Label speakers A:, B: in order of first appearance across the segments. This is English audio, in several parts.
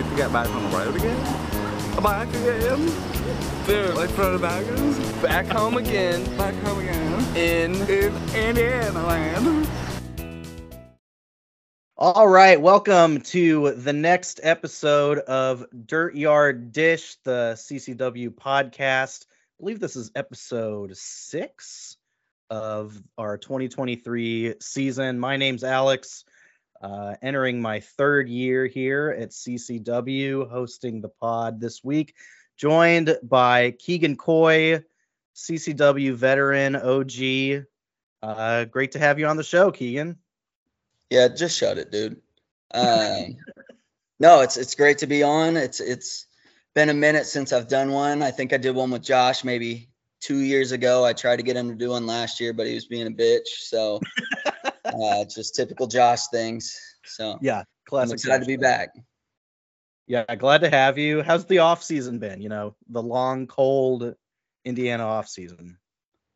A: like to get back on the road again. Back again. Dude, like for the baggers. Back home again. Back home again. In, in Indiana land.
B: All right, welcome to the next episode of Dirt Yard Dish, the CCW podcast. I believe this is episode six of our 2023 season. My name's Alex, uh, entering my third year here at CCW, hosting the pod this week, joined by Keegan Coy, CCW veteran OG. Uh, great to have you on the show, Keegan.
C: Yeah, just shut it, dude. Um, no, it's it's great to be on. It's it's been a minute since I've done one. I think I did one with Josh maybe two years ago. I tried to get him to do one last year, but he was being a bitch. So uh, just typical Josh things. So
B: Yeah, classic.
C: I'm excited to be
B: Josh.
C: back.
B: Yeah, glad to have you. How's the off season been? You know, the long, cold Indiana off season.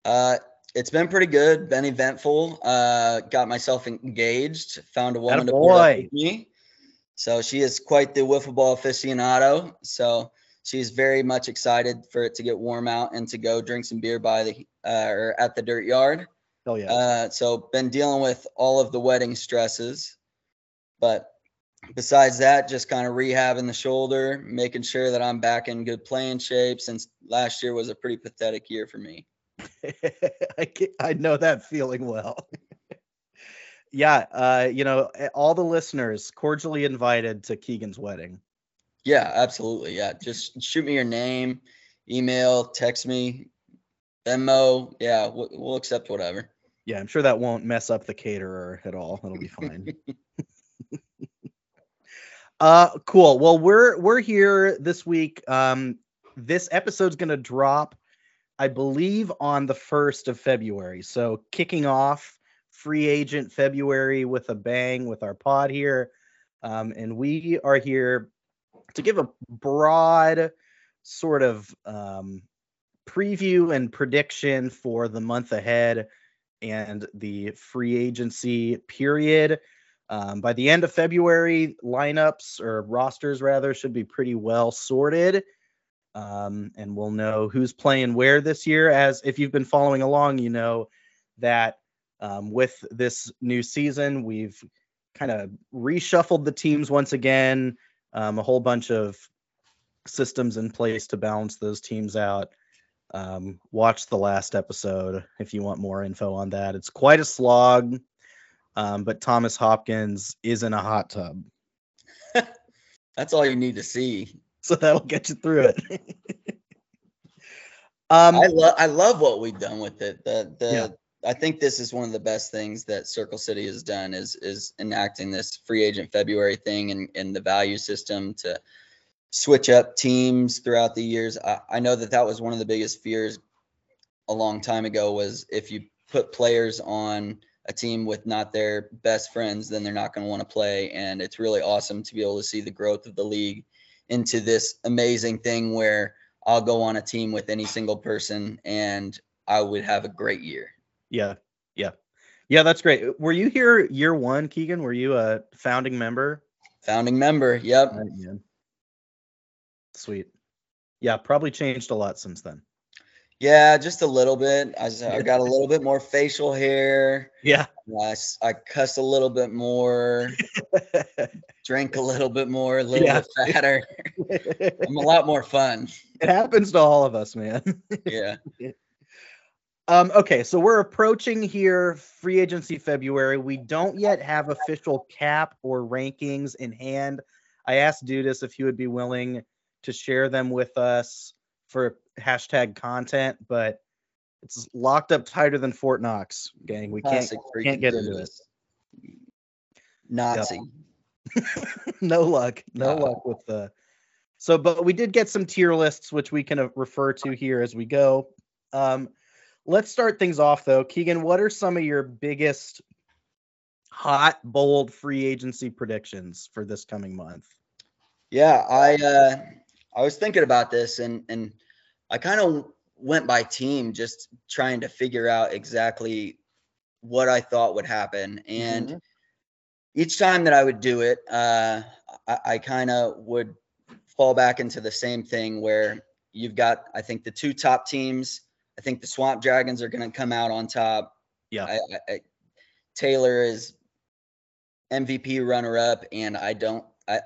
C: Uh, it's been pretty good. Been eventful. Uh, got myself engaged. Found a woman to put up with me. So she is quite the wiffle ball aficionado. So she's very much excited for it to get warm out and to go drink some beer by the uh, or at the dirt yard.
B: Hell yeah.
C: Uh, so been dealing with all of the wedding stresses, but besides that, just kind of rehabbing the shoulder, making sure that I'm back in good playing shape. Since last year was a pretty pathetic year for me.
B: I I know that feeling well. yeah, uh, you know, all the listeners cordially invited to Keegan's wedding.
C: Yeah, absolutely. Yeah, just shoot me your name, email, text me, Venmo. Yeah, we'll, we'll accept whatever.
B: Yeah, I'm sure that won't mess up the caterer at all. It'll be fine. uh cool. Well, we're we're here this week. Um this episode's going to drop I believe on the 1st of February. So kicking off free agent February with a bang with our pod here. Um and we are here to give a broad sort of um preview and prediction for the month ahead and the free agency period. Um, by the end of February, lineups or rosters rather should be pretty well sorted. Um, and we'll know who's playing where this year. As if you've been following along, you know that um, with this new season, we've kind of reshuffled the teams once again, um, a whole bunch of systems in place to balance those teams out. Um, watch the last episode if you want more info on that. It's quite a slog, um, but Thomas Hopkins is in a hot tub,
C: That's all you need to see.
B: so that'll get you through it. um,
C: I love I love what we've done with it. The the
B: Yeah.
C: I think this is one of the best things that Circle City has done is is enacting this free agent February thing and, and the value system to switch up teams throughout the years. I, I know that that was one of the biggest fears a long time ago was if you put players on a team with not their best friends, then they're not going to want to play. And it's really awesome to be able to see the growth of the league into this amazing thing where I'll go on a team with any single person and I would have a great year.
B: yeah, yeah, yeah. That's great. Were you here year one, Keegan? Were you a founding member?
C: Founding member. Yep.
B: Right. Sweet. Yeah, probably changed a lot since then.
C: Yeah, just a little bit. I, I got a little bit more facial hair.
B: Yeah.
C: I cuss a little bit more, drink a little bit more, a little
B: Yeah.
C: bit fatter. I'm a lot more fun.
B: It happens to all of us, man.
C: Yeah.
B: Um, okay, so we're approaching here free agency February. We don't yet have official cap or rankings in hand. I asked Dudis if he would be willing to share them with us for hashtag content, but it's locked up tighter than Fort Knox, gang. We can't
C: freaking
B: can't get into
C: this. Nazi.
B: no luck, no
C: Uh.
B: luck with the. So, but we did get some tier lists, which we can uh, refer to here as we go. Um, let's start things off though. Keegan, what are some of your biggest hot, bold free agency predictions for this coming month?
C: Yeah, I uh I was thinking about this and and I kind of went by team just trying to figure out exactly what I thought would happen and
B: Mhm.
C: each time that I would do it uh I, I kind of would fall back into the same thing where you've got, I think, the two top teams. I think the Swamp Dragons are going to come out on top.
B: Yeah.
C: I, I, Taylor is MVP runner up, and I don't. I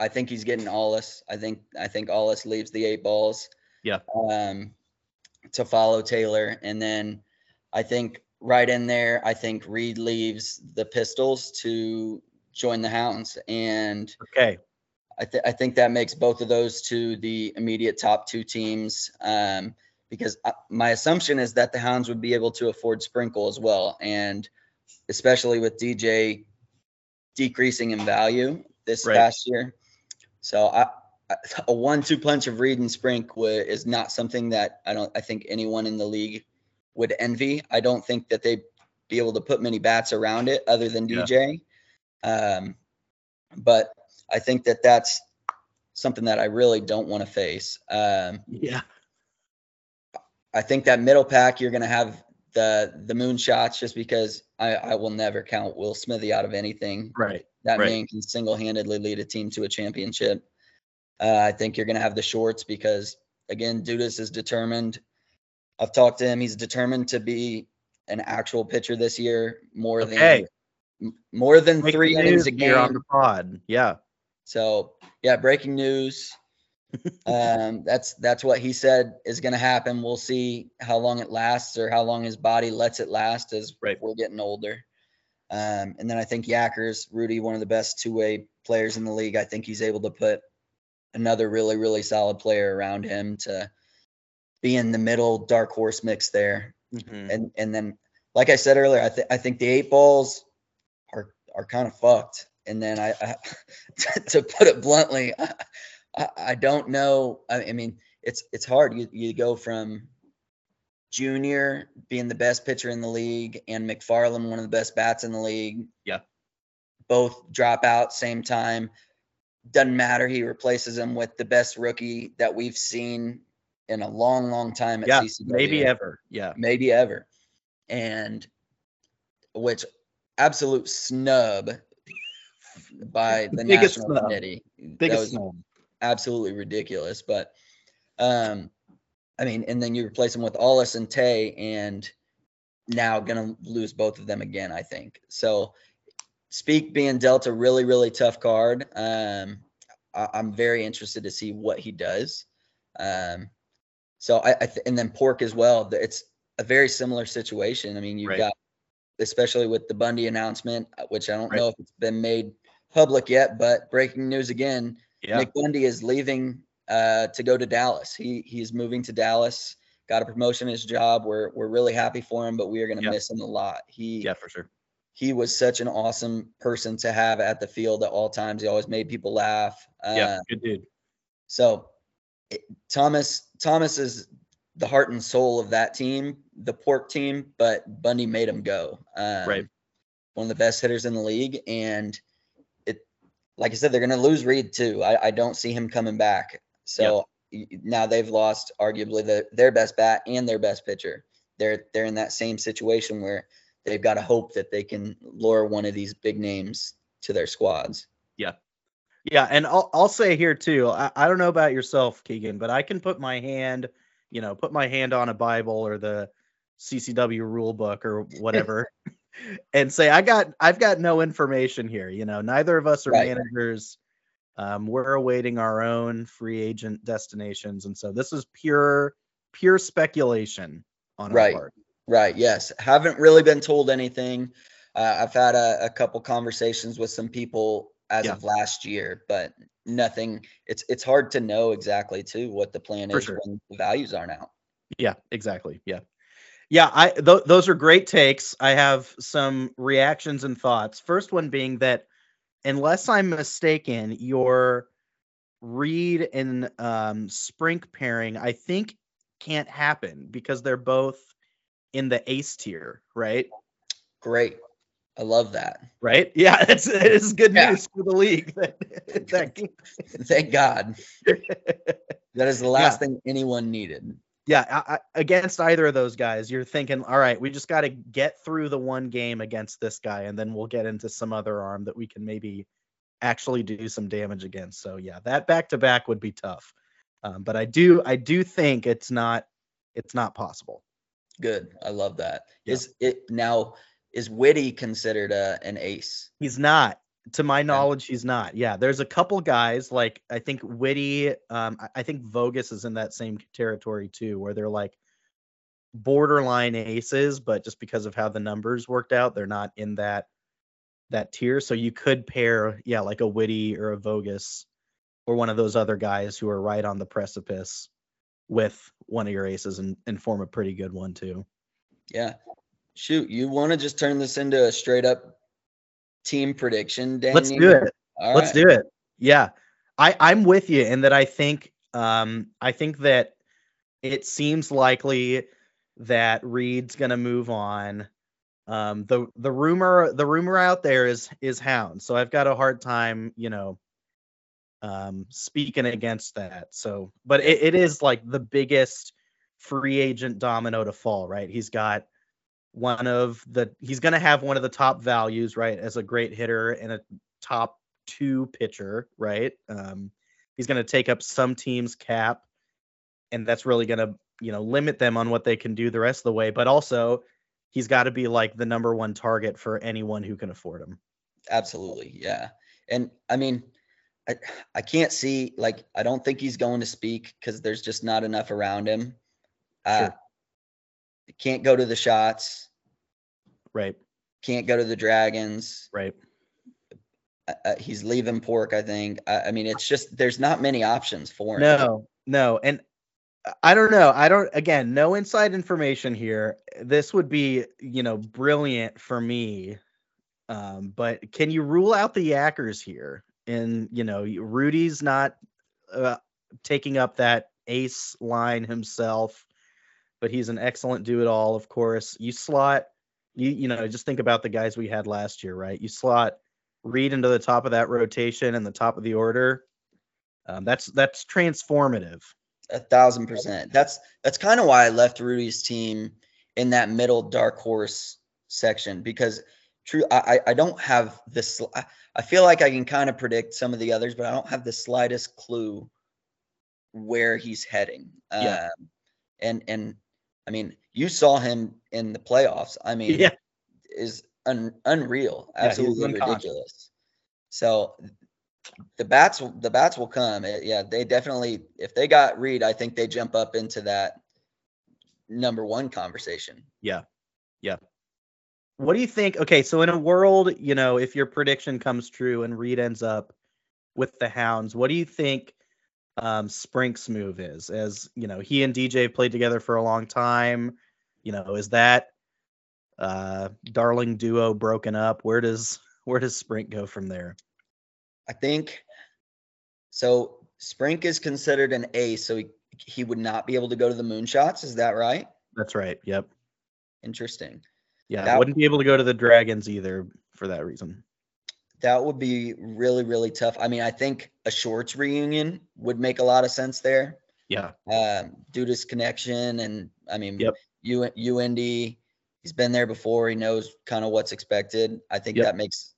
C: I think he's getting Aulis. I think I think Aulis leaves the eight balls.
B: Yeah.
C: Um, to follow Taylor, and then I think right in there, I think Reed leaves the Pistols to join the Hounds, and
B: Okay.
C: I, th- I think that makes both of those to the immediate top two teams. Um, because I, my assumption is that the Hounds would be able to afford Sprinkle as well, and especially with DJ decreasing in value this
B: Right.
C: past year. So I, I- a one-two punch of Reed and Sprink is not something that I don't. I think anyone in the league would envy. I don't think that they'd be able to put many bats around it other than
B: Yeah.
C: DJ. Um, but I think that that's something that I really don't want to face. Um,
B: Yeah.
C: I think that middle pack you're going to have the the moonshots just because I, I will never count Will Smithy out of anything.
B: Right.
C: That
B: right.
C: man can single-handedly lead a team to a championship. Uh, I think you're going to have the shorts because again, Dudas is determined. I've talked to him. He's determined to be an actual pitcher this year more
B: Okay.
C: than more than
B: Breaking
C: three innings a
B: here on the pod. Yeah.
C: So yeah, breaking news. Um, that's that's what he said is going to happen. We'll see how long it lasts or how long his body lets it last as
B: Right.
C: we're getting older. Um, and then I think Yackers, Rudy, one of the best two-way players in the league. I think he's able to put another really really solid player around him to be in the middle dark horse mix there.
B: Mhm.
C: And and then like I said earlier, I think I think the eight balls are are kind of fucked. And then I, I to put it bluntly, I, I, I don't know. I, I mean, it's it's hard. You you go from Junior being the best pitcher in the league and McFarland one of the best bats in the league.
B: Yeah.
C: Both drop out same time. Doesn't matter. He replaces him with the best rookie that we've seen in a long, long time at
B: Yeah.
C: CCW
B: Maybe ever. Yeah.
C: maybe ever. And which absolute snub by the
B: Biggest
C: national
B: snub.
C: committee. that
B: Biggest
C: was
B: snub.
C: Absolutely ridiculous. But um I mean, and then you replace them with Ollis and Tay and now gonna lose both of them again, I think. So Speak being dealt a really, really tough card. Um I, I'm very interested to see what he does. Um so I, I th- and then pork as well. It's a very similar situation. I mean, you've
B: Right.
C: got especially with the Bundy announcement, uh, which I don't
B: Right.
C: know if it's been made public yet, but breaking news again.
B: Yeah.
C: Nick Bundy is leaving uh, to go to Dallas. He he's moving to Dallas. Got a promotion in his job. We're we're really happy for him, but we are going to
B: Yeah.
C: miss him a lot. He
B: Yeah, for sure.
C: he was such an awesome person to have at the field at all times. He always made people laugh. Uh,
B: Yeah. Good dude.
C: so it, Thomas Thomas is the heart and soul of that team, the pork team, but Bundy made him go. Um,
B: Right.
C: One of the best hitters in the league, and like I said, they're going to lose Reed too. I, I don't see him coming back. So y- now they've lost arguably the, their best bat and their best pitcher. They're they're in that same situation where they've got to hope that they can lure one of these big names to their squads.
B: Yeah. Yeah, and I'll I'll say here too. I, I don't know about yourself, Keegan, but I can put my hand, you know, put my hand on a Bible or the CCW rule book or whatever, and say I got I've got no information here. You know, neither of us are
C: Right.
B: managers. Um, we're awaiting our own free agent destinations, and so this is pure pure speculation on
C: Right.
B: our part.
C: Right. Yes. Haven't really been told anything. Uh, I've had a, a couple conversations with some people as
B: Yeah.
C: of last year, but nothing. It's it's hard to know exactly too what the plan
B: For
C: is
B: sure.
C: when the values are now.
B: Yeah, exactly. Yeah. Yeah, I th- those are great takes. I have some reactions and thoughts. First one being that unless I'm mistaken, your Reed and um Sprink pairing I think can't happen because they're both in the ace tier, right?
C: Great. I love that.
B: Right? Yeah, it's it is good
C: Yeah.
B: news for the league.
C: Thank God. That is the last thing anyone needed.
B: Yeah, I, I, against either of those guys, you're thinking, all right, we just got to get through the one game against this guy, and then we'll get into some other arm that we can maybe actually do some damage against. So yeah, that back to back would be tough. Um, but I do I do think it's not it's not possible.
C: Good. I love that.
B: Yeah.
C: Is it now is Witty considered a, an ace?
B: He's not. To my knowledge, he's not. Yeah, there's a couple guys like I think Witty. Um, I- I think Vogus is in that same territory too, where they're like borderline aces, but just because of how the numbers worked out, they're not in that that tier. So you could pair, yeah, like a Witty or a Vogus or one of those other guys who are right on the precipice with one of your aces and, and form a pretty good one too.
C: Yeah. Shoot, you want to just turn this into a straight up team prediction, Danny?
B: Let's do it.
C: All
B: Let's
C: right.
B: do it. Yeah. I, I'm with you in that I think um I think that it seems likely that Reed's gonna move on. Um the the rumor the rumor out there is is Hound. So I've got a hard time, you know, um speaking against that. So but it, it is like the biggest free agent domino to fall, right? He's got one of the he's going to have one of the top values right as a great hitter and a top two pitcher right um he's going to take up some teams cap and that's really going to you know limit them on what they can do the rest of the way but also he's got to be like the number one target for anyone who can afford him
C: Absolutely. Yeah. And I mean, I, I can't see, like, I don't think he's going to speak because there's just not enough around him. Uh,
B: Sure.
C: Can't go to the shots,
B: right
C: can't go to the Dragons.
B: right
C: Uh, uh, he's leaving Pork, I think. I, I mean, it's just, there's not many options for him.
B: No, no, and I- I don't know. I don't. Again, no inside information here. This would be, you know, brilliant for me. Um, but can you rule out the Yackers here? And you know, Rudy's not uh, taking up that ace line himself, but he's an excellent do-it-all. Of course, you slot. You you know, just think about the guys we had last year, right? You slot Reed into the top of that rotation and the top of the order. Um, that's that's transformative.
C: A thousand percent. That's that's kind of why I left Rudy's team in that middle dark horse section because true I I I don't have this I- I feel like I can kind of predict some of the others, but I don't have the slightest clue where he's heading.
B: Yeah.
C: Um, and and I mean, you saw him in the playoffs. I mean,
B: Yeah.
C: is un, unreal, absolutely
B: unconscious.
C: ridiculous. So the bats will the bats will come. Uh, yeah, they definitely if they got Reed, I think they jump up into that number one conversation. Yeah, yeah.
B: What do you think? Okay, so in a world, you know, if your prediction comes true and Reed ends up with the Hounds, what do you think um Sprink's move is? As you know, he and DJ played together for a long time. You know, is that uh darling duo broken up? Where does where does Sprink go from there?
C: I think so. Sprink is considered an ace, so he he would not be able to go to the moonshots. Is that right?
B: That's right. Yep.
C: Interesting.
B: Yeah,
C: That-
B: wouldn't be able to go to the Dragons either for that reason.
C: That would be really really tough. I mean, I think a shorts reunion would make a lot of sense there.
B: Yeah.
C: um, due to his connection and I mean,
B: Yep.
C: U UND, he's been there before. He knows kind of what's expected. I think
B: Yep.
C: that makes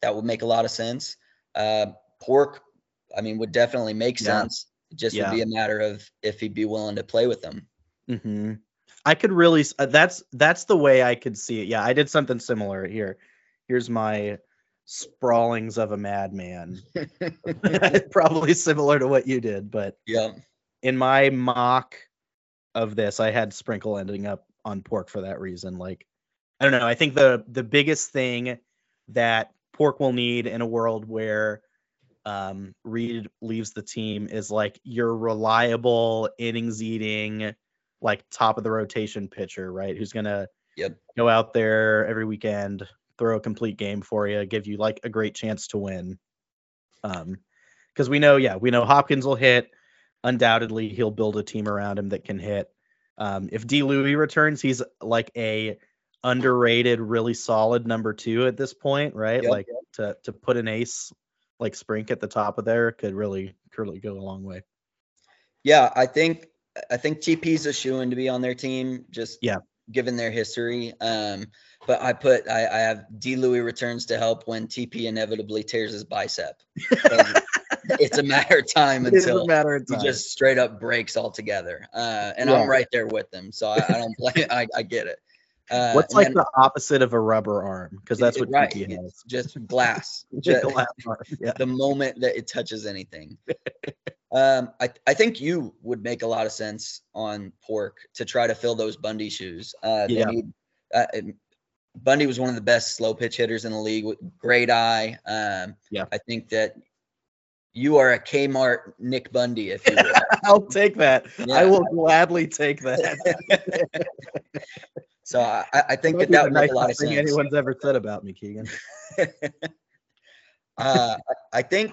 C: that would make a lot of sense. Uh, Pork, I mean, would definitely make
B: Yeah.
C: sense. It just
B: Yeah.
C: would be a matter of if he'd be willing to play with them.
B: hmm I could really. Uh, that's that's the way I could see it. Yeah, I did something similar here. Here's my sprawlings of a madman. Probably similar to what you did, but
C: yeah,
B: in my mock of this, I had Sprinkle ending up on Pork for that reason. Like, I don't know. I think the the biggest thing that Pork will need in a world where um, Reed leaves the team is like your reliable innings eating, like top of the rotation pitcher, right? Who's gonna
C: Yep.
B: go out there every weekend, throw a complete game for you, give you like a great chance to win. Um, because we know, yeah, we know Hopkins will hit. Undoubtedly, he'll build a team around him that can hit. Um, if D. Louis returns, he's like a underrated, really solid number two at this point, right?
C: Yep.
B: Like to to put an ace like Sprink at the top of there could really could really go a long way.
C: yeah. I think I think TP's a shoe in to be on their team. Just
B: Yeah.
C: Given their history. Um, but I put I, I have D. Louis returns to help when TP inevitably tears his bicep. It's a matter of time
B: It's
C: until
B: a matter of
C: he just straight up breaks altogether. Uh, and
B: Yeah.
C: I'm right there with him, so I, I don't blame. I, I get it. Uh,
B: What's like
C: then-
B: the opposite of a rubber arm? Because that's what
C: right?
B: TP has.
C: Just glass.
B: Just glass arm. Yeah.
C: the moment that it touches anything. Um, I, I think you would make a lot of sense on pork to try to fill those Bundy shoes. Uh,
B: Yeah.
C: need- uh, Bundy was one of the best slow pitch hitters in the league. with Great eye. Um,
B: Yeah.
C: I think that you are a Kmart Nick Bundy, if you will.
B: I'll take that. I will gladly take that.
C: so I, I think that that would make a lot of sense.
B: anyone's ever said about me, Keegan.
C: uh, I think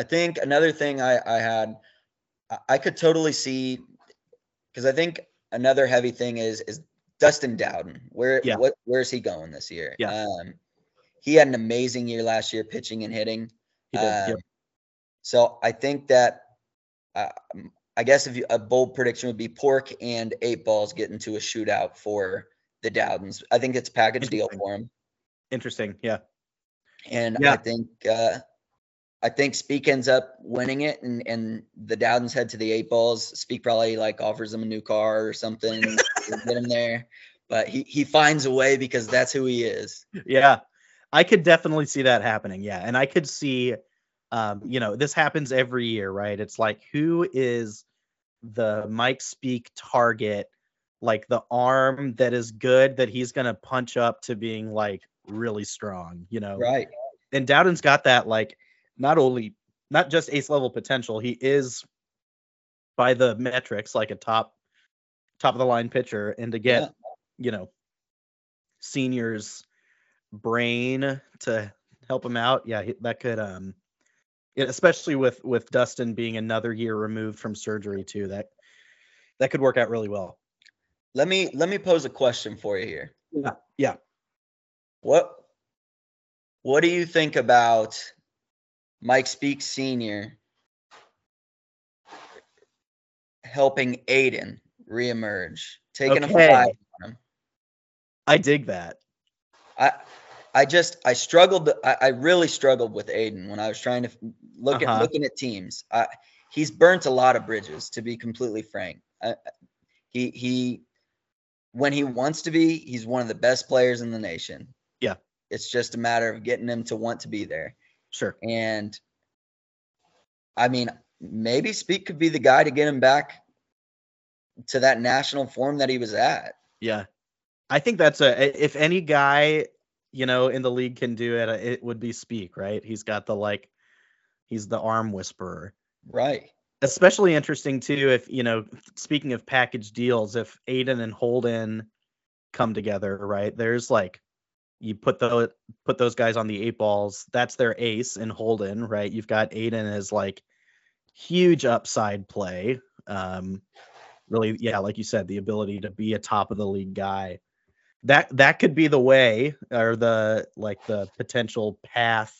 C: I think another thing I, I had I- could totally see because I think another heavy thing is is Dustin Dowden. Where
B: Yeah.
C: what where's he going this year?
B: Yeah.
C: Um, he had an amazing year last year pitching and hitting.
B: He did, yeah.
C: Um, So I think that uh, I guess if you, a bold prediction would be Pork and Eight Balls get into a shootout for the Dowdens. I think it's a package deal for him.
B: Interesting. Yeah.
C: And
B: Yeah.
C: I think uh, I think Speak ends up winning it, and and the Dowdens head to the eight balls. Speak probably like offers him a new car or something to get him there, but he he finds a way because that's who he is.
B: Yeah. I could definitely see that happening. Yeah. And I could see um, you know, this happens every year, right? It's like who is the Mike Speak target, like the arm that is good that he's gonna punch up to being like really strong, you know.
C: Right.
B: And Dowden's got that like not only not just ace level potential, he is by the metrics like a top top of the line pitcher and to get
C: Yeah.
B: you know seniors brain to help him out yeah that could um especially with with dustin being another year removed from surgery too that that could work out really well
C: Let me let me pose a question for you here.
B: yeah yeah
C: What what do you think about Mike Speaks Senior helping Aiden reemerge, taking
B: Okay.
C: a five on him?
B: i dig that
C: I I just I struggled. I, I really struggled with Aiden when I was trying to look
B: Uh-huh.
C: at looking at teams. I, he's burnt a lot of bridges, to be completely frank. I, he he when he wants to be, he's one of the best players in the nation.
B: Yeah.
C: It's just a matter of getting him to want to be there.
B: Sure.
C: And I mean, maybe Speak could be the guy to get him back to that national form that he was at.
B: yeah. I think that's a if any guy you know in the league can do it uh, it would be speak right? He's got the like he's the arm whisperer.
C: Right.
B: especially interesting too if you know speaking of package deals if aiden and holden come together right? There's like you put those put those guys on the eight balls that's their ace in holden right you've got aiden as like huge upside play um really yeah like you said the ability to be a top of the league guy that that could be the way or the like the potential path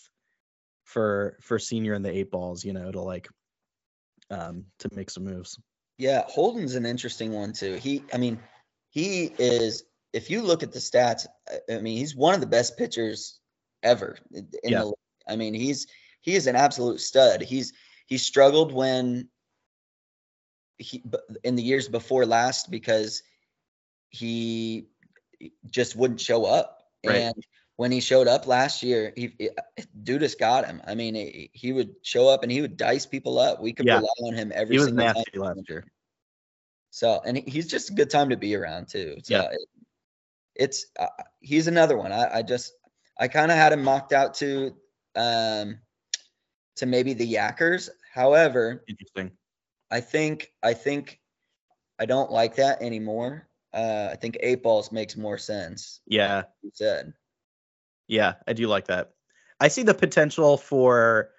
B: for for senior in the eight balls you know to like um to make some moves
C: Yeah, Holden's an interesting one too. He, I mean, he is. If you look at the stats, I- mean, he's one of the best pitchers ever in
B: Yeah.
C: the. league. I mean, he's he is an absolute stud. He's he struggled when he in the years before last because he just wouldn't show up.
B: Right.
C: And when he showed up last year, he, he Dudas got him. I mean, he, he would show up and he would dice people up. We could
B: Yeah.
C: rely on him every
B: he was
C: single time.
B: nasty last year
C: So, and he's just a good time to be around too. So
B: Yeah.
C: it- it's uh, he's another one. I, I just I kind of had him mocked out to um to maybe the Yackers. However,
B: interesting
C: I think I think I don't like that anymore. Uh, I think eight balls makes more sense.
B: yeah
C: You said
B: Yeah, I do like that. I see the potential for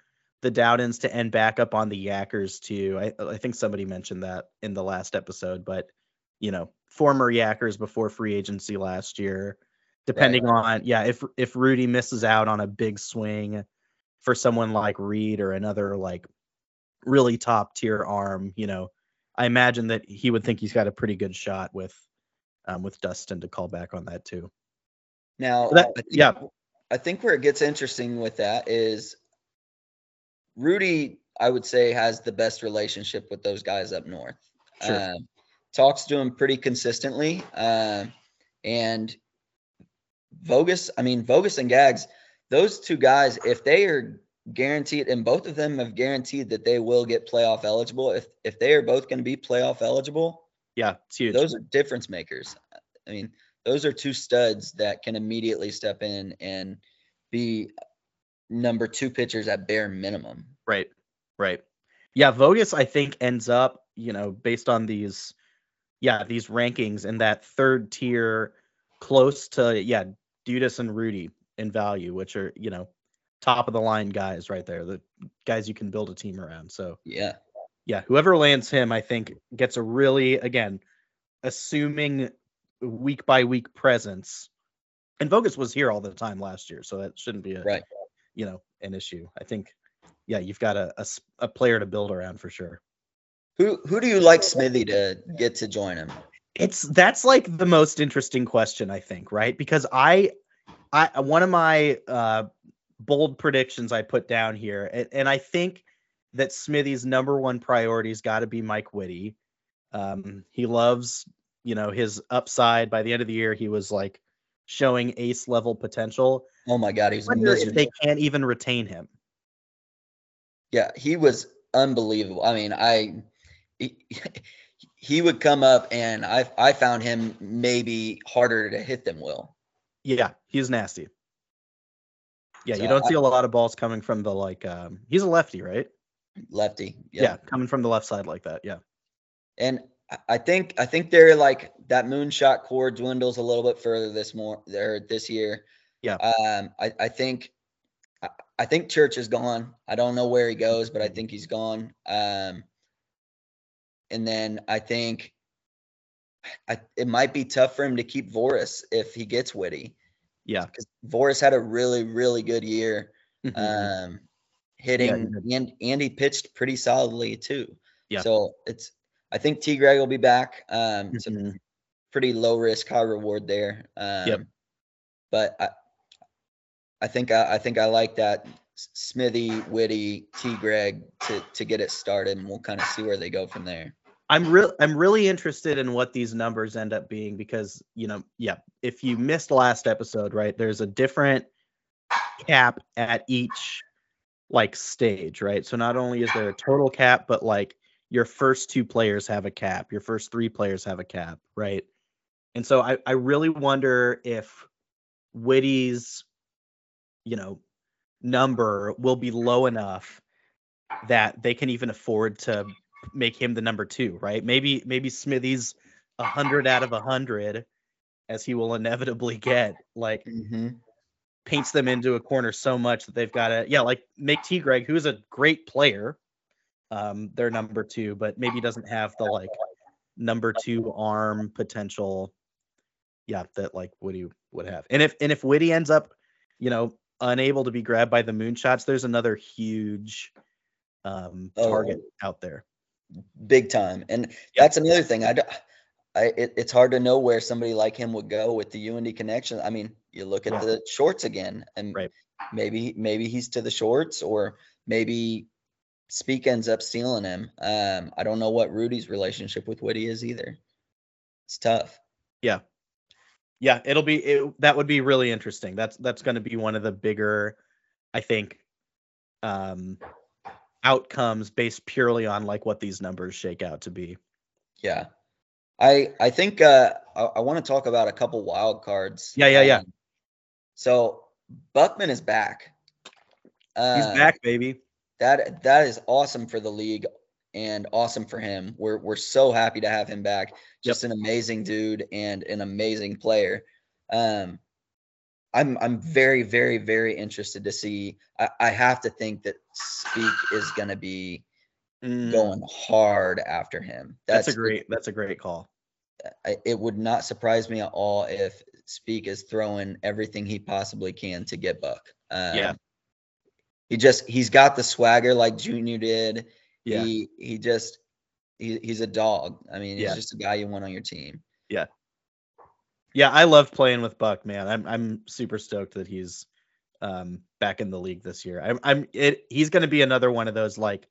B: the Dowdens to end back up on the Yackers too. I, I think somebody mentioned that in the last episode, but you know, former Yackers before free agency last year. Depending on yeah, if if Rudy misses out on a big swing for someone like Reed or another like really top tier arm, you know, I imagine that he would think he's got a pretty good shot with um, with Dustin to call back on that too.
C: Now,
B: That-
C: I think,
B: yeah.
C: I think where it gets interesting with that is Rudy, I would say, has the best relationship with those guys up north.
B: Sure.
C: Um, talks to him pretty consistently. Um, and Vogus, I mean, Vogus and Gags, those two guys, if they are guaranteed, and both of them have guaranteed that they will get playoff eligible, if if they are both going to be playoff eligible,
B: Yeah, it's huge.
C: those are difference makers. I mean, those are two studs that can immediately step in and be number two pitchers at bare minimum.
B: Right. Right. Yeah, Vogus I think ends up, you know, based on these yeah, these rankings in that third tier close to yeah, Dudas and Rudy in value, which are, you know, top of the line guys right there, the guys you can build a team around. So,
C: Yeah.
B: yeah, whoever lands him I think gets a really again, assuming week by week presence. And Vogus was here all the time last year, so that shouldn't be a
C: Right.
B: you know, an issue. I think yeah, you've got a a player to build around for sure.
C: Who who do you like Smithy to get to join him?
B: It's that's like the most interesting question I think, right? Because I I one of my uh bold predictions I put down here and, and I think that Smithy's number one priority's got to be Mike Whitty. Um he loves, you know, his upside by the end of the year he was like showing ace level potential.
C: Oh my God, he's miserable.
B: they can't even retain him.
C: Yeah, he was unbelievable. I mean, I he, he would come up and I I found him maybe harder to hit than Will.
B: Yeah, he's nasty. Yeah,
C: So
B: you don't
C: I-
B: see a lot of balls coming from the like um he's a lefty, right?
C: Lefty.
B: Yeah, coming from the left side like that. Yeah.
C: And I- think I think they're like that moonshot core dwindles a little bit further this more there this year.
B: Yeah.
C: Um I, I think I, think Church is gone. I don't know where he goes, but I think he's gone. Um and then I think I, it might be tough for him to keep Voris if he gets witty.
B: Yeah.
C: Because Voris had a really, really good year.
B: Mhm.
C: Um hitting and and he pitched pretty solidly too.
B: Yeah.
C: So it's I think T Greg will be back. Um
B: Mhm.
C: pretty low risk, high reward there. Um but I I think I, I think I like that Smithy, Witty, T Greg to to get it started and we'll kind of see where they go from there.
B: I'm real I'm really interested in what these numbers end up being because, you know, yeah, if you missed last episode, right, there's a different cap at each like stage, right? So not only is there a total cap, but like your first two players have a cap, your first three players have a cap, right? And so I, I really wonder if Witty's, you know, number will be low enough that they can even afford to make him the number two, right? Maybe maybe Smithy's a hundred out of a hundred, as he will inevitably get, like
C: Mm-hmm.
B: paints them into a corner so much that they've got to, yeah, like make T Greg, who's a great player, um, their number two, but maybe doesn't have the like number two arm potential, yeah, that like Woody would have. And if and if Woody ends up, you know, unable to be grabbed by the moonshots, there's another huge um target out there.
C: Big time. And
B: Yeah.
C: that's another thing. I, it, it's hard to know where somebody like him would go with the UND connection. I mean, you look at
B: Yeah.
C: the shorts again, and
B: Right.
C: maybe maybe he's to the shorts, or maybe Speak ends up stealing him. Um, I don't know what Rudy's relationship with Woody is either. It's tough.
B: Yeah. Yeah it'll be it, that would be really interesting that's that's going to be one of the bigger i think um outcomes based purely on like what these numbers shake out to be
C: Yeah. I I think uh I, I want to talk about a couple wild cards.
B: Yeah, yeah, yeah.
C: Um, So Buckman is back.
B: he's
C: Uh,
B: back baby
C: That that is awesome for the league and awesome for him. We're we're so happy to have him back. Just an amazing dude and an amazing player. Um I'm I'm very very very interested to see. I, I have to think that Speak is going to be
B: Mm,
C: going hard after him.
B: that's, a great that's a great call
C: I, it would not surprise me at all if Speak is throwing everything he possibly can to get Buck. Um,
B: Yeah.
C: He just he's got the swagger like Junior did.
B: yeah
C: He he just he, he's a dog. I mean, he's
B: Yeah.
C: just a guy you want on your team.
B: Yeah. Yeah, I love playing with Buck, man. I'm I'm super stoked that he's um back in the league this year. I'm I'm it he's gonna be another one of those like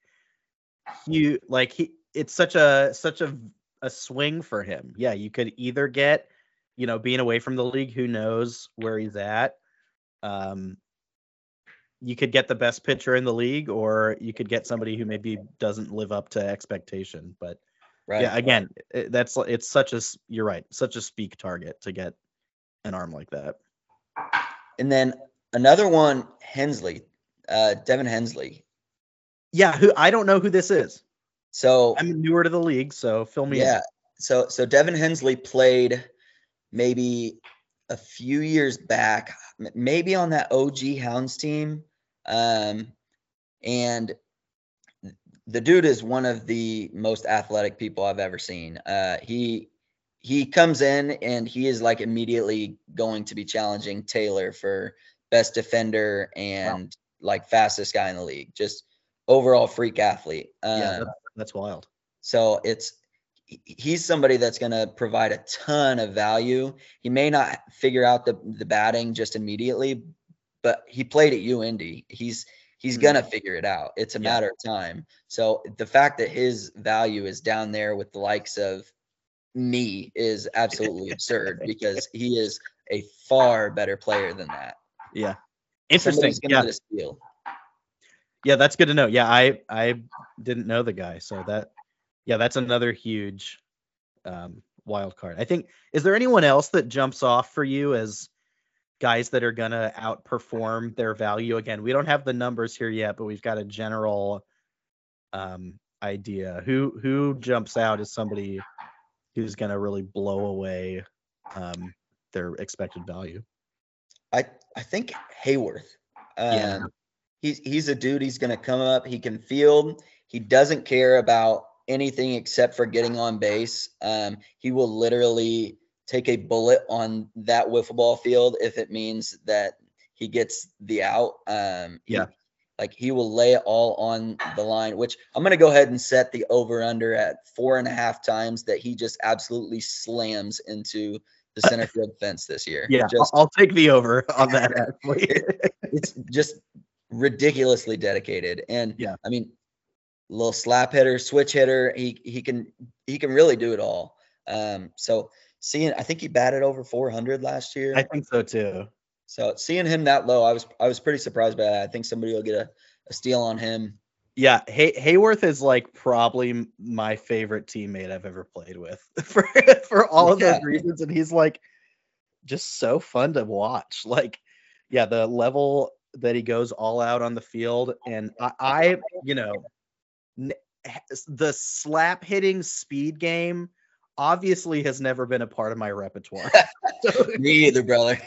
B: you like he it's such a such a a swing for him. Yeah, you could either get, you know, being away from the league, who knows where he's at. Um you could get the best pitcher in the league, or you could get somebody who maybe doesn't live up to expectation. But
C: Right.
B: yeah, again, it, that's it's such a you're right, such a speak target to get an arm like that.
C: And then another one, Hensley, uh, Devin Hensley.
B: Yeah, who I don't know who this is.
C: So
B: I'm newer to the league, so fill me
C: yeah,
B: in.
C: so so Devin Hensley played maybe a few years back, maybe on that OG Hounds team, um, and the dude is one of the most athletic people I've ever seen. Uh, he he comes in and he is like immediately going to be challenging Taylor for best defender and like fastest guy in the league. Just overall freak athlete. Um,
B: Yeah, that's, that's wild.
C: so it's he's somebody that's going to provide a ton of value. He may not figure out the the batting just immediately, but he played at UIndy. He's he's
B: Mhm.
C: going to figure it out. It's a
B: Yeah.
C: matter of time. So the fact that his value is down there with the likes of me is absolutely absurd because he is a far better player than that.
B: Yeah, interesting. Yeah,
C: steal.
B: yeah, that's good to know. Yeah, I I didn't know the guy, so that yeah, that's another huge um, wild card. I think is there anyone else that jumps off for you as guys that are gonna outperform their value? Again, we don't have the numbers here yet, but we've got a general um, idea. Who who jumps out as somebody who's gonna really blow away um, their expected value?
C: I I think Hayworth. Um,
B: Yeah.
C: He's he's a dude. He's gonna come up. He can field. He doesn't care about anything except for getting on base. Um, he will literally take a bullet on that wiffle ball field if it means that he gets the out. Um, he-
B: Yeah.
C: like he will lay it all on the line. Which I'm gonna go ahead and set the over under at four and a half times that he just absolutely slams into the center field fence this year.
B: Yeah, I'll-
C: just
B: I'll take the over on that. Actually.
C: it's just ridiculously dedicated. And
B: Yeah.
C: I mean, little slap hitter, switch hitter, he he can he can really do it all. Um, so seeing, I think he batted over 400 last year.
B: I think so too.
C: so seeing him that low, I was I was pretty surprised by that. I think somebody will get a, a steal on him.
B: Yeah, Hay- Hayworth is like probably my favorite teammate I've ever played with for for all of
C: Yeah.
B: those reasons, and he's like just so fun to watch. Like, yeah, the level that he goes all out on the field, and I, I you know, n- the slap hitting speed game obviously has never been a part of my repertoire. So-
C: Me either, brother.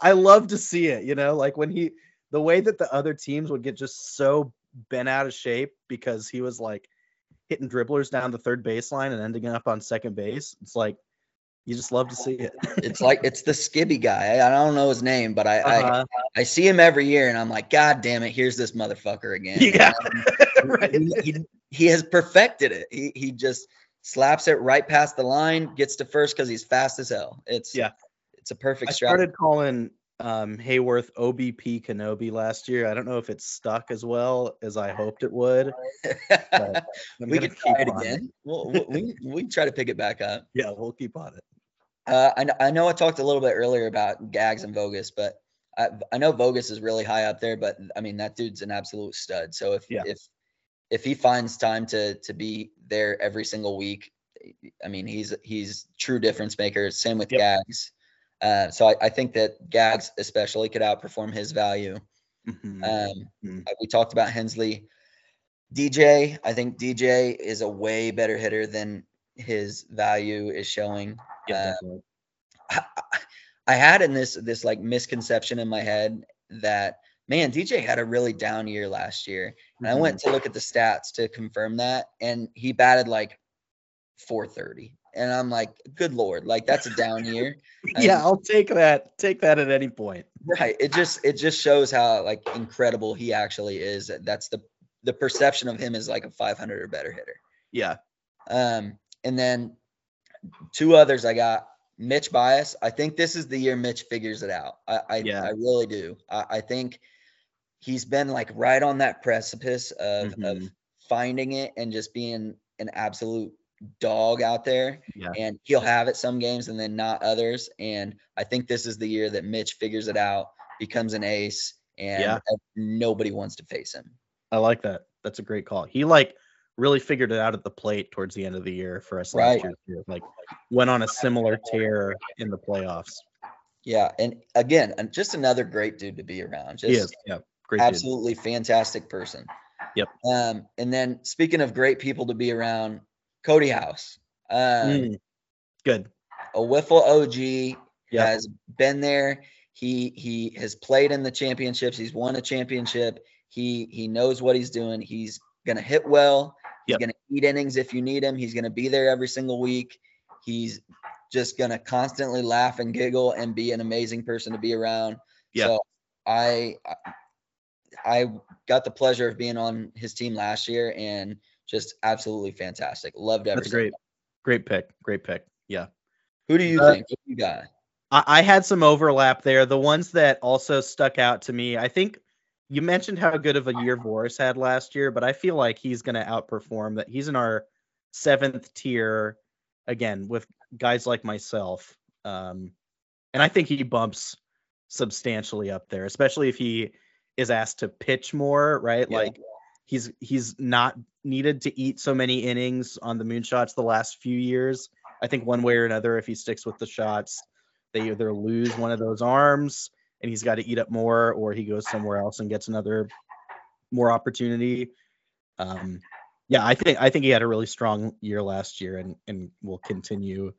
B: I love to see it, you know, like when he the way that the other teams would get just so bent out of shape because he was like hitting dribblers down the third baseline and ending up on second base. It's like you just love to see it.
C: It's like it's the skibby guy. I, I don't know his name, but I, I
B: Uh-huh.
C: I see him every year, and I'm like, God damn it, here's this motherfucker again.
B: Yeah.
C: He-
B: right.
C: he, he, he has perfected it. He he just slaps it right past the line, gets to first because he's fast as hell. It's
B: Yeah.
C: it's a perfect
B: I
C: strategy.
B: started calling um Hayworth OBP Kenobi last year. I don't know if it's stuck as well as I hoped it would.
C: we can try it
B: on
C: again. We'll, we we we try to pick it back up.
B: Yeah, we'll keep on it.
C: Uh, I, kn- I know I talked a little bit earlier about Gags and Vogus, but I, I know Vogus is really high up there. But I mean that dude's an absolute stud. So if
B: Yeah.
C: if if he finds time to to be there every single week, I mean he's he's true difference maker. Same with
B: Yep.
C: Gags. Uh, so I, I think that Gags especially could outperform his value.
B: Mhm.
C: Um,
B: Mhm.
C: uh, we talked about Hensley. DJ, I think DJ is a way better hitter than his value is showing.
B: Yeah.
C: I, I- I had in this this like misconception in my head that man, DJ had a really down year last year. And I went to look at the stats to confirm that, and he batted like 430. And I'm like, good lord, like that's a down year.
B: Yeah, I'll take that. Take that at any point.
C: right. It just it just shows how like incredible he actually is. That's the the perception of him is like a 500 or better hitter.
B: Yeah.
C: Um, and then two others I got Mitch bias. I think this is the year Mitch figures it out. I I,
B: Yeah.
C: I really do. I, I think he's been like right on that precipice of of
B: Mhm.
C: finding it and just being an absolute dog out there.
B: Yeah.
C: And he'll have it some games and then not others. And I think this is the year that Mitch figures it out, becomes an ace, and
B: Yeah.
C: uh, nobody wants to face him.
B: I like that. That's a great call. He like really figured it out at the plate towards the end of the year for us
C: Right.
B: last year. Like went on a similar tear in the playoffs.
C: Yeah. And again, just another great dude to be around. Just
B: he is. Yeah. Great dude.
C: absolutely fantastic person.
B: Yep.
C: Um, and then speaking of great people to be around, Cody House. Um,
B: Mm. Good.
C: a Wiffle OG
B: Yep.
C: has been there. He he has played in the championships. He's won a championship. He he knows what he's doing. He's gonna hit well. He's
B: Yep.
C: gonna eat innings if you need him. He's gonna be there every single week. He's just gonna constantly laugh and giggle and be an amazing person to be around.
B: Yeah.
C: So I I- got the pleasure of being on his team last year and just absolutely fantastic. Loved every
B: That's great. Great pick. Great pick. Yeah.
C: Who do you
B: Uh,
C: think? Who you got?
B: I, I had some overlap there. The ones that also stuck out to me, I think you mentioned how good of a year Boris had last year, but I feel like he's going to outperform that. He's in our seventh tier again with guys like myself. Um, and I think he bumps substantially up there, especially if he is asked to pitch more, right?
C: Yeah.
B: Like he's he's not needed to eat so many innings on the moonshots the last few years. I think one way or another, if he sticks with the shots, they either lose one of those arms and he's got to eat up more, or he goes somewhere else and gets another more opportunity. Um, yeah, I think I think he had a really strong year last year and and will continue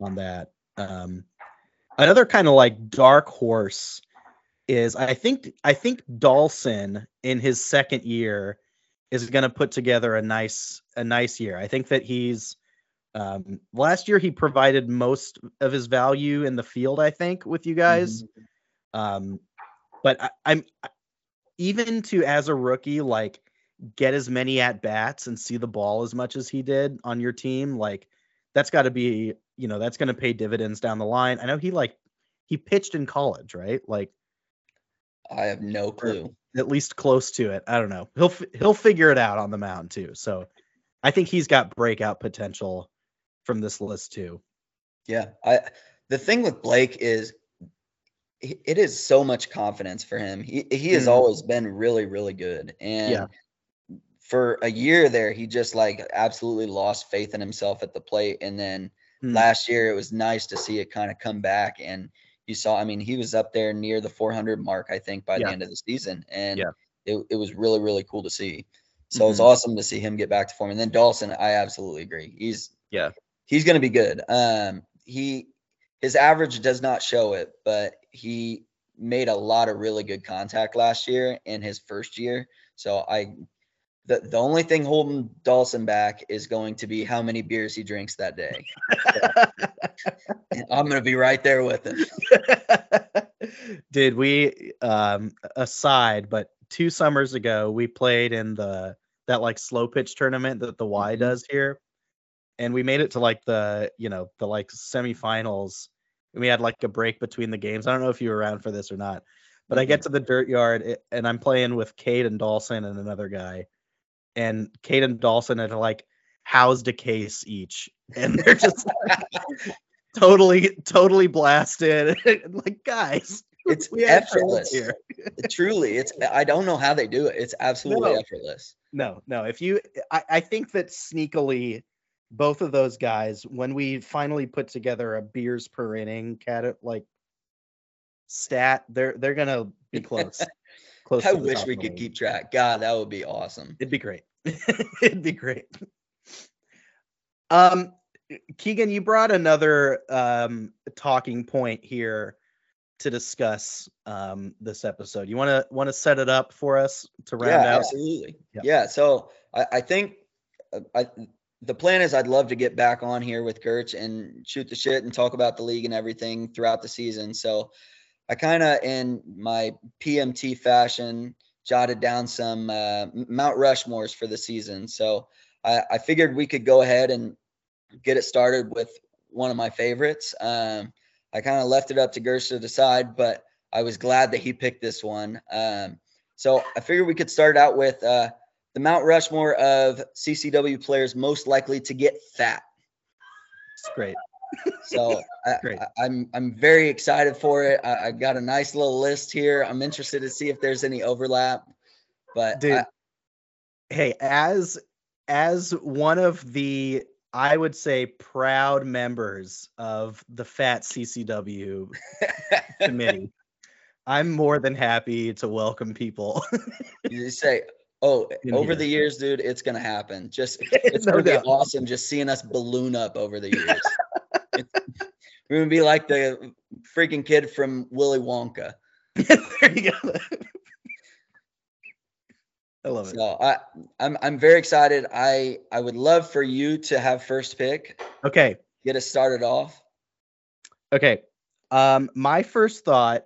B: on that. Um, another kind of like dark horse is I think I think Dawson in his second year is going to put together a nice a nice year. I think that he's um, last year he provided most of his value in the field. I think with you guys, um, but I, I'm even to as a rookie like get as many at bats and see the ball as much as he did on your team. Like that's got to be you know that's going to pay dividends down the line. I know he like he pitched in college, right? Like
C: I have no clue.
B: at least close to it. I don't know. He'll he'll figure it out on the mound too. So I think he's got breakout potential from this list too.
C: Yeah, I the thing with Blake is it is so much confidence for him. He he has
B: Mhm.
C: always been really really good, and
B: Yeah.
C: for a year there, he just like absolutely lost faith in himself at the plate, and then
B: Hmm.
C: last year it was nice to see it kind of come back, and you saw. I mean, he was up there near the 400 mark, I think, by
B: Yeah.
C: the end of the season, and
B: Yeah.
C: it it was really really cool to see. So it was
B: Mhm.
C: awesome to see him get back to form, and then Dawson, I absolutely agree. He's
B: Yeah.
C: he's going to be good. Um, he his average does not show it, but he made a lot of really good contact last year in his first year. So I, the the only thing holding Dawson back is going to be how many beers he drinks that day. I'm going to be right there with him.
B: Did we um aside, but two summers ago we played in the that like slow pitch tournament that the Y
C: Mhm.
B: does here. And we made it to like the, you know, the like semifinals. And we had like a break between the games. I don't know if you were around for this or not. But I get to the dirt yard and I'm playing with Cade and Dawson and another guy. And Cade and Dawson had like housed a case each. And they're just like, totally, totally blasted. like, guys,
C: It's
B: we had friends
C: effortless.
B: here.
C: Truly, it's I don't know how they do it. It's absolutely
B: No.
C: effortless.
B: No, no. If you, I, I think that sneakily, both of those guys, when we finally put together a beers per inning cat like stat, they're they're gonna be close. Close.
C: I wish we could
B: league.
C: keep track. God, that would be awesome.
B: It'd be great. It'd be great. Um, Keegan, you brought another um talking point here to discuss um this episode. You want to want to set it up for us to round
C: yeah,
B: out?
C: absolutely.
B: Yeah.
C: Yeah. So I, I think uh, I, the plan is I'd love to get back on here with Gertch and shoot the shit and talk about the league and everything throughout the season. So I kind of, in my PMT fashion, jotted down some uh, Mount Rushmores for the season. So I, I figured we could go ahead and get it started with one of my favorites. Um, I kind of left it up to Gersh to decide, but I was glad that he picked this one. Um, so I figured we could start out with uh, the Mount Rushmore of CCW players most likely to get fat.
B: It's great.
C: So I, am I'm very excited for it. I, I got a nice little list here. I'm interested to see if there's any overlap. But
B: Dude,
C: I-
B: hey, as as one of the I would say proud members of the Fat CCW committee, I'm more than happy to welcome people.
C: you say, oh,
B: In
C: over
B: here.
C: the years, dude, it's gonna happen. Just it's
B: No
C: gonna be awesome just seeing us balloon up over the years. We're gonna be like the freaking kid from Willy Wonka.
B: there you go. I love it.
C: So I, I'm I'm very excited. I I would love for you to have first pick.
B: Okay.
C: Get us started off.
B: Okay. Um, my first thought,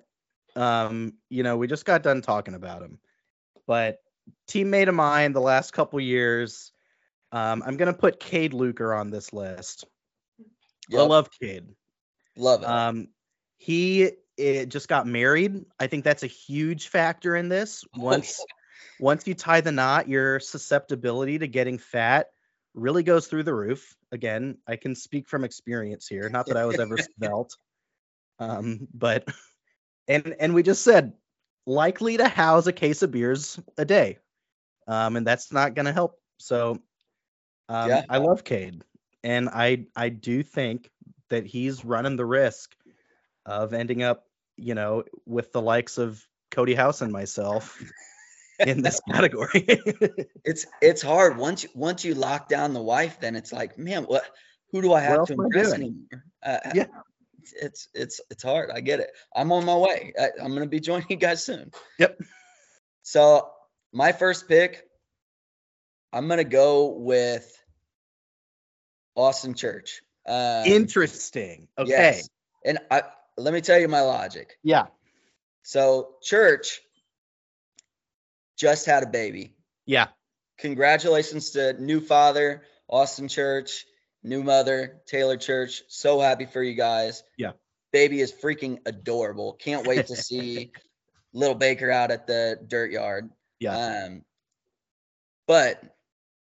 B: um, you know, we just got done talking about him, but teammate of mine the last couple years, um, I'm gonna put Cade Luker on this list. I love Cade.
C: Love it.
B: Um, he eh, just got married. I think that's a huge factor in this. Once once you tie the knot, your susceptibility to getting fat really goes through the roof. Again, I can speak from experience here. Not that I was ever svelte, um, but and and we just said likely to house a case of beers a day, um, and that's not going to help. So, um,
C: Yeah.
B: I love Cade, and I I do think that he's running the risk of ending up, you know, with the likes of Cody House and myself in this category.
C: it's it's hard. Once you once you lock down the wife then it's like man what who do i have to impress anymore? Uh,
B: Yeah.
C: it's it's it's hard. I get it. I'm on my way. I, i'm gonna be joining you guys soon.
B: Yep.
C: so my first pick i'm gonna go with austin church um,
B: Interesting. Okay.
C: yes. and i let me tell you my logic
B: Yeah.
C: so church just had a baby
B: Yeah.
C: congratulations to new father, Austin Church, new mother, Taylor Church. So happy for you guys.
B: Yeah.
C: Baby is freaking adorable. Can't wait to see little Baker out at the dirt yard.
B: Yeah.
C: Um, but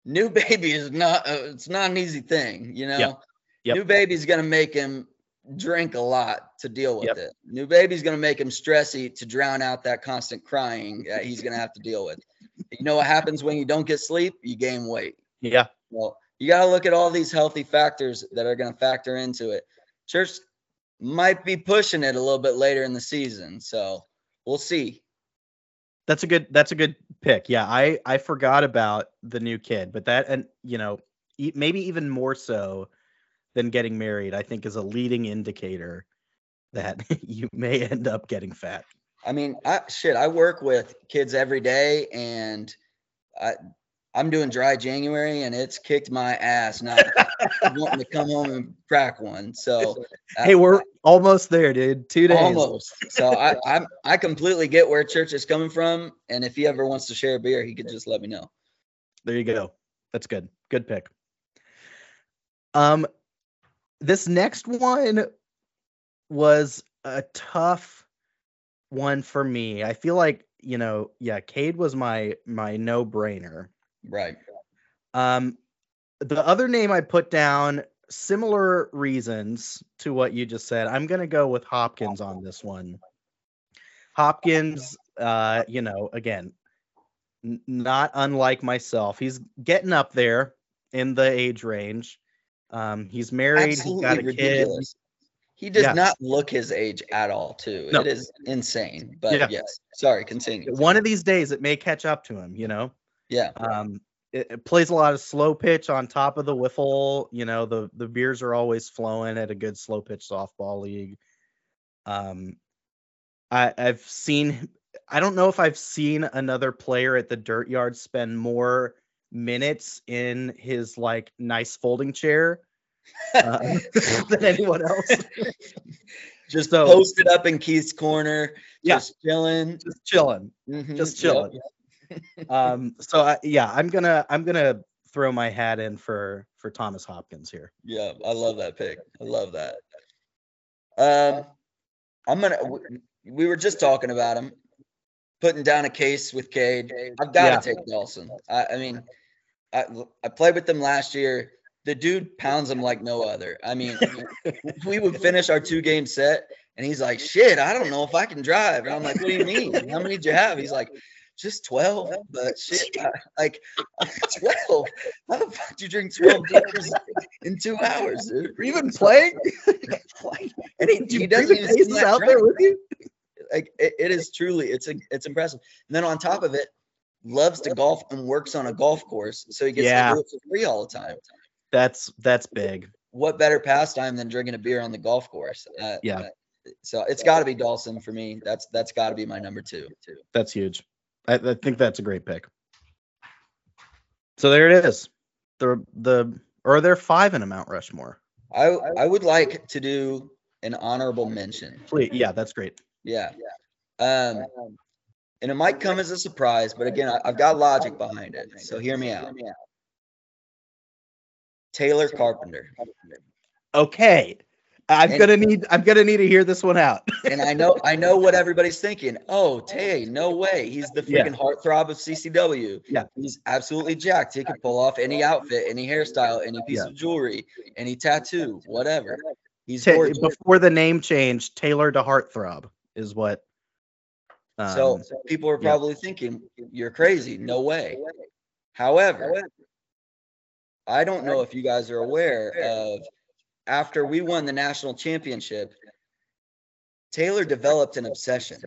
C: new baby is not uh, it's not an easy thing, you know.
B: Yep. Yep.
C: New baby's gonna make him drink a lot to deal with
B: Yep.
C: it. New baby's gonna make him stressy to drown out that constant crying that he's gonna have to deal with. You know what happens when you don't get sleep? You gain weight.
B: Yeah.
C: Well, you got to look at all these healthy factors that are going to factor into it. Church might be pushing it a little bit later in the season, so we'll see.
B: That's a good that's a good pick. Yeah, I I forgot about the new kid, but that and you know, maybe even more so than getting married, I think is a leading indicator that you may end up getting fat.
C: I mean, I shit, I work with kids every day and I I'm doing dry January and it's kicked my ass not wanting to come home and crack one. So
B: Hey,
C: I-
B: we're almost there, dude. 2 days.
C: almost. So I I I completely get where church is coming from and if he ever wants to share a beer, he could just let me know.
B: There you go. That's good. Good pick. Um this next one was a tough one for me. I feel like, you know, yeah, Cade was my my no-brainer.
C: Right.
B: Um the other name I put down similar reasons to what you just said. I'm going to go with Hopkins on this one. Hopkins uh, you know, again, n- not unlike myself. He's getting up there in the age range. Um, he's married. He's got a
C: Absolutely
B: kid.
C: He does not look his age at all, too.
B: No.
C: It is insane. But
B: Yeah.
C: yes, sorry, continue.
B: One of these days, it may catch up to him. You know.
C: Yeah,
B: Um, it, it plays a lot of slow pitch on top of the wiffle. You know, the the beers are always flowing at a good slow pitch softball league. Um, I I've seen. I don't know if I've seen another player at the dirt yard spend more minutes in his like nice folding chair uh, than anyone else.
C: just
B: So-
C: posted up in Keith's corner,
B: Yeah.
C: just chilling.
B: Just chilling.
C: Mhm,
B: Just
C: yep.
B: chilling. um so I, yeah i'm gonna i'm gonna throw my hat in for for Thomas Hopkins here.
C: Yeah, I love that pick. I love that. Um, I'm gonna. We were just talking about him, putting down a case with Cade. I've got to
B: Yeah.
C: take Dawson. I, I mean, I I played with them last year. The dude pounds them like no other. I mean, we would finish our two game set, and he's like, "Shit, I don't know if I can drive." And I'm like, "What do you mean? How many did you have?" He's like, "Just 12." But shit, I- like 12. How the fuck do you drink 12 beers in two hours, dude?
B: Are you even playing?
C: And he, he doesn't even seem
B: cases
C: that
B: out there with you?
C: Like it, it is truly, it's a, it's impressive. And then on top of it, loves to golf and works on a golf course, so he gets
B: Yeah.
C: to do it for free all the time.
B: That's that's big.
C: What better pastime than drinking a beer on the golf course? Uh,
B: Yeah.
C: uh, so it's got to be Dawson for me. That's that's got to be my number two.
B: That's huge. I, I think that's a great pick. So there it is. The the or are there five in a Mount Rushmore?
C: I I would like to do an honorable mention.
B: Please, yeah, that's great.
C: Yeah. Um, and it might come as a surprise, but again, I, I've got logic behind it. So hear me out. Taylor Carpenter.
B: Okay. I'm
C: And-
B: gonna need I'm gonna need to hear this one out.
C: And I know I know what everybody's thinking. Oh, Tay, no way. He's the
B: Yeah.
C: freaking heartthrob of CCW.
B: Yeah.
C: He's absolutely jacked. He could pull off any outfit, any hairstyle, any piece
B: Yeah.
C: of jewelry, any tattoo, whatever. He's
B: Ta- before the name change, Taylor to Heartthrob is what.
C: So
B: um,
C: people are
B: yeah.
C: probably thinking, you're crazy. No way. However, I don't know if you guys are aware of after we won the national championship, Taylor developed an obsession.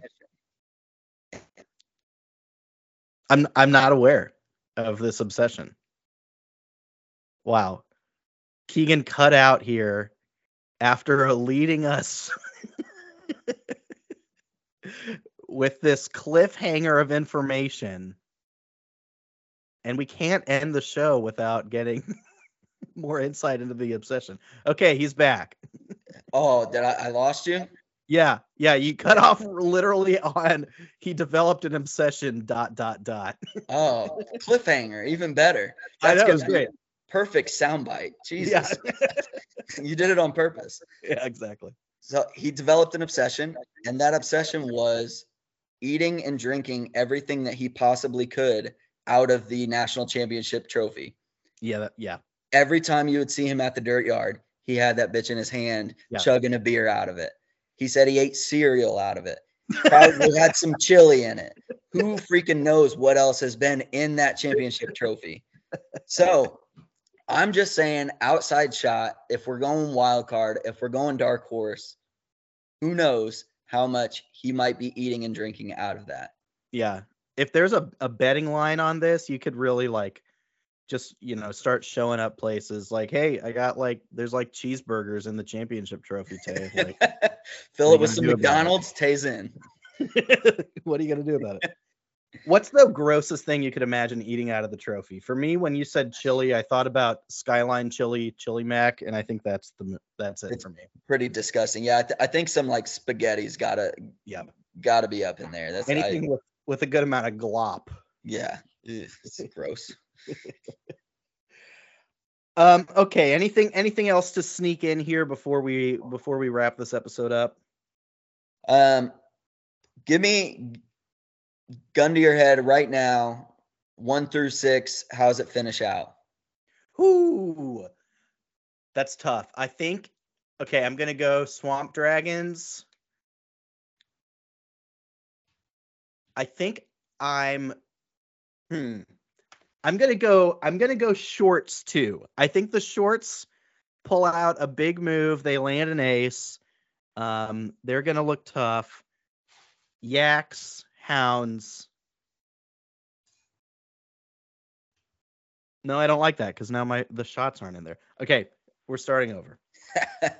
B: I'm I'm not aware of this obsession. Wow. Keegan cut out here after leading us with this cliffhanger of information. And we can't end the show without getting more insight into the obsession. Okay, he's back.
C: Oh, did I, I lost you?
B: Yeah, yeah, you cut off literally on he developed an obsession dot dot dot.
C: Oh, cliffhanger, even better.
B: I know, it
C: gonna
B: was great.
C: Perfect soundbite.
B: Yeah.
C: Jesus. you did it on purpose.
B: yeah, exactly.
C: So he developed an obsession, and that obsession was eating and drinking everything that he possibly could out of the national championship trophy.
B: Yeah, that, yeah.
C: Every time you would see him at the dirt yard, he had that bitch in his hand,
B: Yeah.
C: chugging a beer out of it. He said he ate cereal out of it. Probably had some chili in it. Who freaking knows what else has been in that championship trophy? So I'm just saying, outside shot, if we're going wild card, if we're going dark horse, who knows how much he might be eating and drinking out of that.
B: Yeah. If there's a, a betting line on this, you could really like just, you know, start showing up places like, hey, I got like there's like cheeseburgers in the championship trophy Tay. Like
C: Fill it with some
B: gonna do about it?
C: McDonald's, Tays in.
B: what are you gonna do about it? What's the grossest thing you could imagine eating out of the trophy? For me, when you said chili, I thought about Skyline Chili, Chili Mac, and I think that's the that's it
C: It's-
B: for me.
C: Pretty disgusting. Yeah, I, th- I think some like spaghetti's gotta
B: Yeah.
C: gotta be up in there. That's I-
B: Anything with with a good amount of glop.
C: yeah. Ugh, It's gross.
B: Um. Okay. Anything anything else to sneak in here before we before we wrap this episode up?
C: Um, give me gun to your head right now. One through six. How's it finish out?
B: Ooh, that's tough. I think. Okay, I'm gonna go Swamp Dragons. I think I'm. Hmm. I'm gonna go. I'm gonna go shorts too. I think the shorts pull out a big move. They land an ace. Um, they're gonna look tough. Yaks, hounds. No, I don't like that because now my the shots aren't in there. Okay, we're starting over.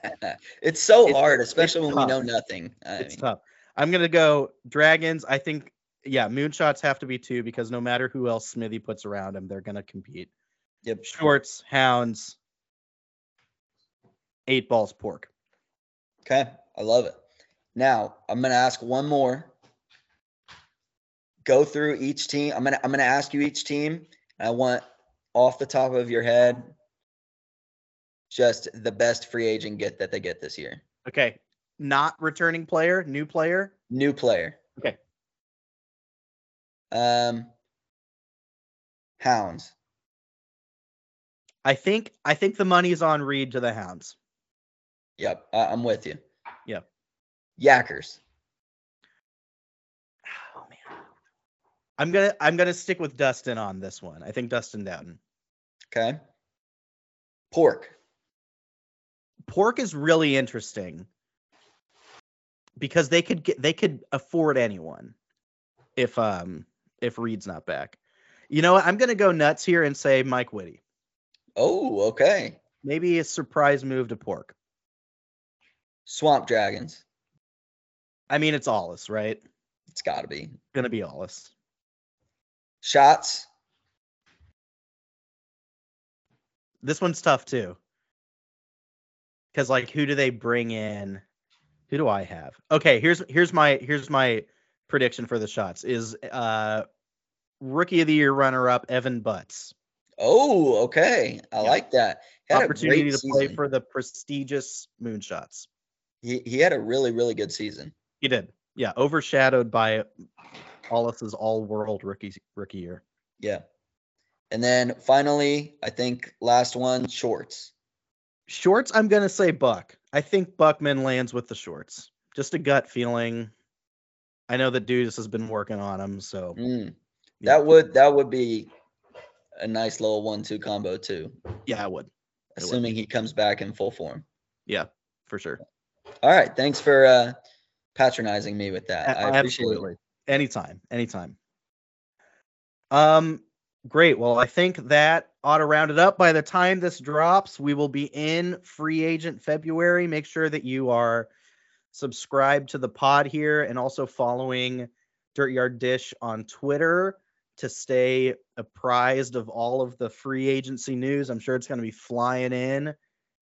C: it's so
B: It's-
C: hard, especially when we know nothing. I
B: it's
C: mean,
B: tough. I'm gonna go dragons. I think yeah, moonshots have to be two because no matter who else Smithy puts around him, they're gonna compete.
C: Yep.
B: Shorts, hounds, eight balls, pork.
C: Okay, I love it. Now I'm gonna ask one more. Go through each team. I'm gonna I'm gonna ask you each team. I want off the top of your head, just the best free agent get that they get this year.
B: Okay. Not returning player, new player.
C: New player.
B: Okay.
C: Um, Hounds.
B: I think I think the money's on Reed to the Hounds.
C: Yep, I, I'm with you.
B: Yep.
C: Yackers.
B: Oh man. I'm gonna I'm gonna stick with Dustin on this one. I think Dustin Dowden.
C: Okay. Pork.
B: Pork is really interesting because they could get they could afford anyone if um if Reed's not back. You know what? I'm gonna go nuts here and say Mike Whitty.
C: Oh, okay.
B: Maybe a surprise move to Pork.
C: Swamp Dragons.
B: I mean, it's Allus, right?
C: It's got to be.
B: Gonna be Allus.
C: Shots.
B: This one's tough too. Cause like who do they bring in? Who do I have? Okay, here's here's my here's my prediction for the shots is uh rookie of the year runner up Evan Butts.
C: Oh, okay. I
B: Yeah.
C: like that. Had
B: Opportunity to play for the prestigious moonshots.
C: He, he had a really, really good season.
B: He did. Yeah, overshadowed by Allis's all world rookie rookie year.
C: Yeah. And then finally, I think last one, shorts.
B: Shorts, I'm gonna say Buck. I think Buckman lands with the shorts. Just a gut feeling. I know that Dudis has been working on him, so
C: Mm,
B: yeah.
C: That would that would be a nice little one-two combo too,
B: yeah, I would. would.
C: assuming he comes back in full form.
B: Yeah, for sure.
C: All right. Thanks for uh, patronizing me with that. I appreciate it.
B: Anytime. Anytime. Um, great. Well, I think that ought to round it up. By the time this drops, we will be in free agent February. Make sure that you are subscribed to the pod here and also following Dirt Yard Dish on Twitter to stay apprised of all of the free agency news. I'm sure it's going to be flying in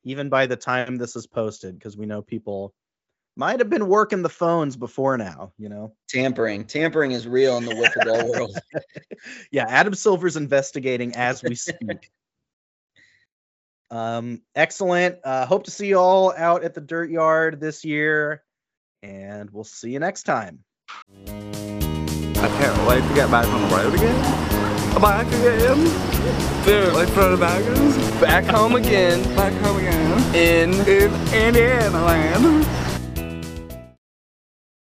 B: even by the time this is posted because we know people might have been working the phones before now, you know.
C: Tampering. Tampering is real in the wiffle ball world.
B: Yeah, Adam Silver's investigating as we speak. um, excellent. Uh, hope to see you all out at the Dirt Yard this year, and we'll see you next time.
A: I can't wait to get back on the road again. Back again. Dude, like front of baggers. Back home again. Back home again. In, in Indiana land.